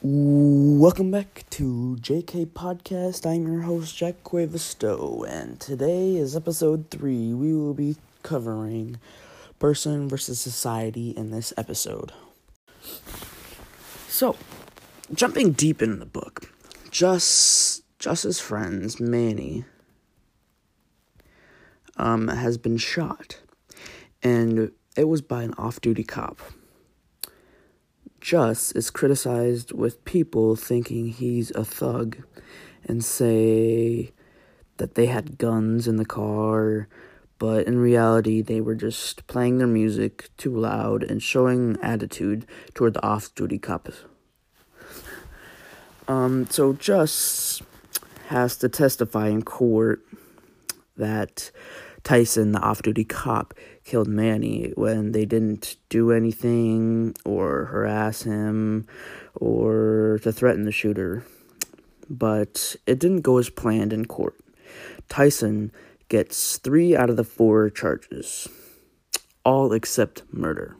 Welcome back to JK Podcast. I'm your host, Jack Cuevisto, and today is episode 3. We will be covering person versus society in this episode. So, jumping deep into the book, just Just's friends, Manny, um, has been shot, and it was by an off duty cop. Just is criticized with people thinking he's a thug and say that they had guns in the car, but in reality, they were just playing their music too loud and showing attitude toward the off duty cops. Um, so Just has to testify in court that Tison, the off duty cop, killed Manny when they didn't do anything or harass him or to threaten the shooter. But it didn't go as planned in court. Tison gets three out of the four charges, all except murder.